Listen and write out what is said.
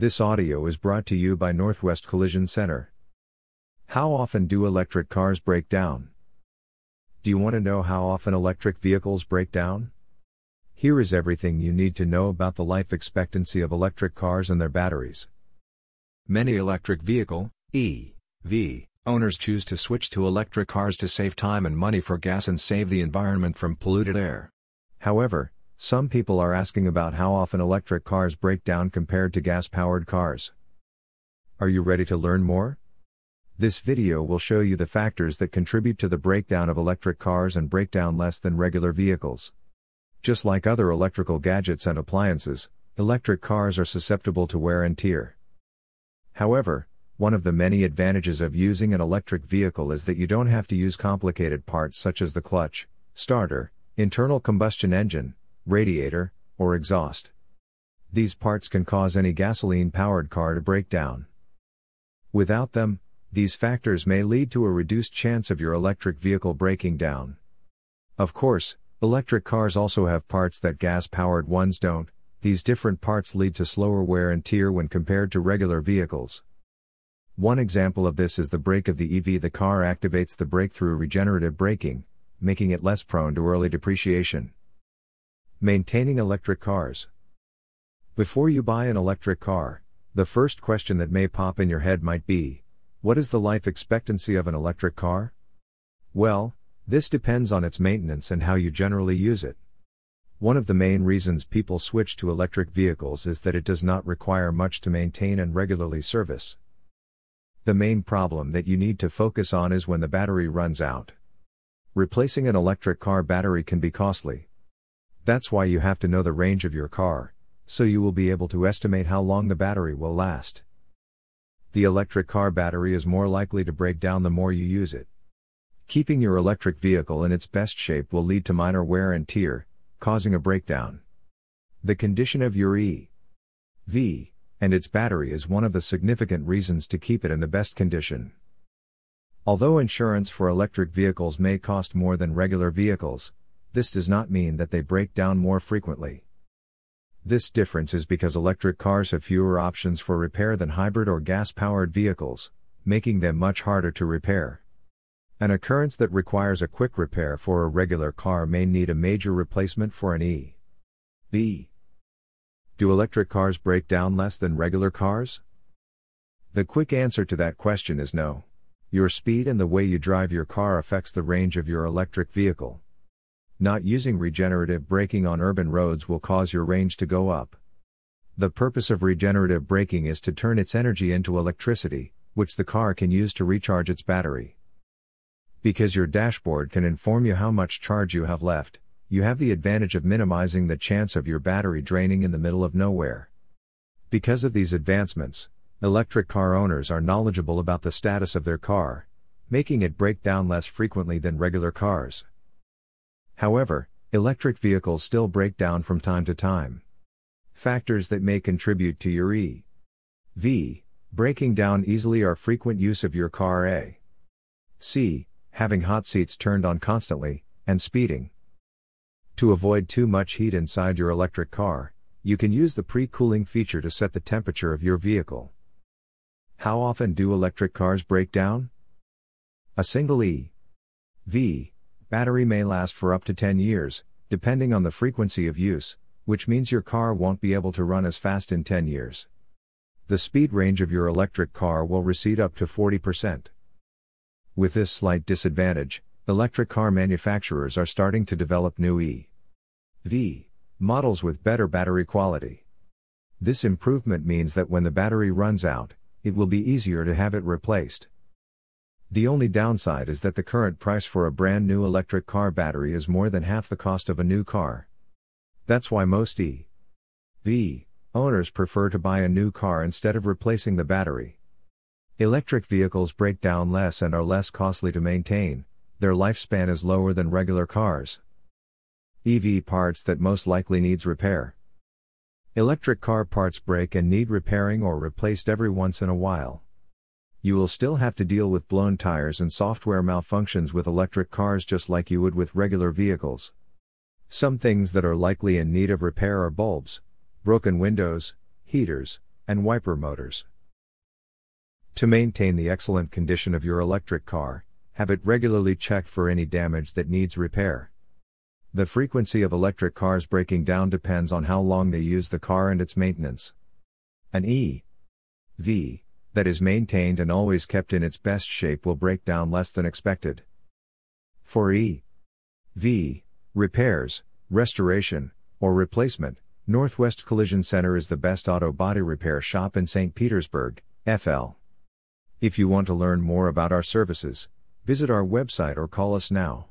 This audio is brought to you by Northwest Collision Center. How often do electric cars break down? Do you want to know how often electric vehicles break down? Here is everything you need to know about the life expectancy of electric cars and their batteries. Many electric vehicle EV owners choose to switch to electric cars to save time and money for gas and save the environment from polluted air. However, some people are asking about how often electric cars break down compared to gas powered cars. Are you ready to learn more? This video will show you the factors that contribute to the breakdown of electric cars and breakdown less than regular vehicles. Just like other electrical gadgets and appliances, electric cars are susceptible to wear and tear. However, one of the many advantages of using an electric vehicle is that you don't have to use complicated parts such as the clutch, starter, internal combustion engine, radiator, or exhaust. These parts can cause any gasoline powered car to break down. Without them, these factors may lead to a reduced chance of your electric vehicle breaking down. Of course, electric cars also have parts that gas powered ones don't, these different parts lead to slower wear and tear when compared to regular vehicles. One example of this is the brake of the EV. The car activates the brake through regenerative braking, making it less prone to early depreciation. Maintaining electric cars. Before you buy an electric car, the first question that may pop in your head might be what is the life expectancy of an electric car? Well, this depends on its maintenance and how you generally use it. One of the main reasons people switch to electric vehicles is that it does not require much to maintain and regularly service. The main problem that you need to focus on is when the battery runs out. Replacing an electric car battery can be costly. That's why you have to know the range of your car, so you will be able to estimate how long the battery will last the electric car battery is more likely to break down the more you use it. Keeping your electric vehicle in its best shape will lead to minor wear and tear, causing a breakdown. The condition of your EV and its battery is one of the significant reasons to keep it in the best condition. Although insurance for electric vehicles may cost more than regular vehicles, this does not mean that they break down more frequently. This difference is because electric cars have fewer options for repair than hybrid or gas powered vehicles, making them much harder to repair. An occurrence that requires a quick repair for a regular car may need a major replacement for an E. V. Do electric cars break down less than regular cars? The quick answer to that question is no. Your speed and the way you drive your car affects the range of your electric vehicle. Not using regenerative braking on urban roads will cause your range to go up. The purpose of regenerative braking is to turn its energy into electricity, which the car can use to recharge its battery. Because your dashboard can inform you how much charge you have left, you have the advantage of minimizing the chance of your battery draining in the middle of nowhere. Because of these advancements, electric car owners are knowledgeable about the status of their car, making it break down less frequently than regular cars. However, electric vehicles still break down from time to time. Factors that may contribute to your EV breaking down easily are frequent use of your car A. C. Having hot seats turned on constantly, and speeding. To avoid too much heat inside your electric car, you can use the pre cooling feature to set the temperature of your vehicle. How often do electric cars break down? A single EV battery may last for up to 10 years, depending on the frequency of use, which means your car won't be able to run as fast in 10 years. The speed range of your electric car will recede up to 40%. With this slight disadvantage, electric car manufacturers are starting to develop new EV models with better battery quality. This improvement means that when the battery runs out, it will be easier to have it replaced. The only downside is that the current price for a brand new electric car battery is more than half the cost of a new car. That's why most EV owners prefer to buy a new car instead of replacing the battery. Electric vehicles break down less and are less costly to maintain, their lifespan is lower than regular cars. EV parts that most likely needs repair. Electric car parts break and need repairing or replaced every once in a while you will still have to deal with blown tires and software malfunctions with electric cars just like you would with regular vehicles. Some things that are likely in need of repair are bulbs, broken windows, heaters, and wiper motors. To maintain the excellent condition of your electric car, have it regularly checked for any damage that needs repair. The frequency of electric cars breaking down depends on how long they use the car and its maintenance. An E V that is maintained and always kept in its best shape will break down less than expected. For E V repairs, restoration, or replacement, Northwest Collision Center is the best auto body repair shop in St. Petersburg, FL. If you want to learn more about our services, visit our website or call us now.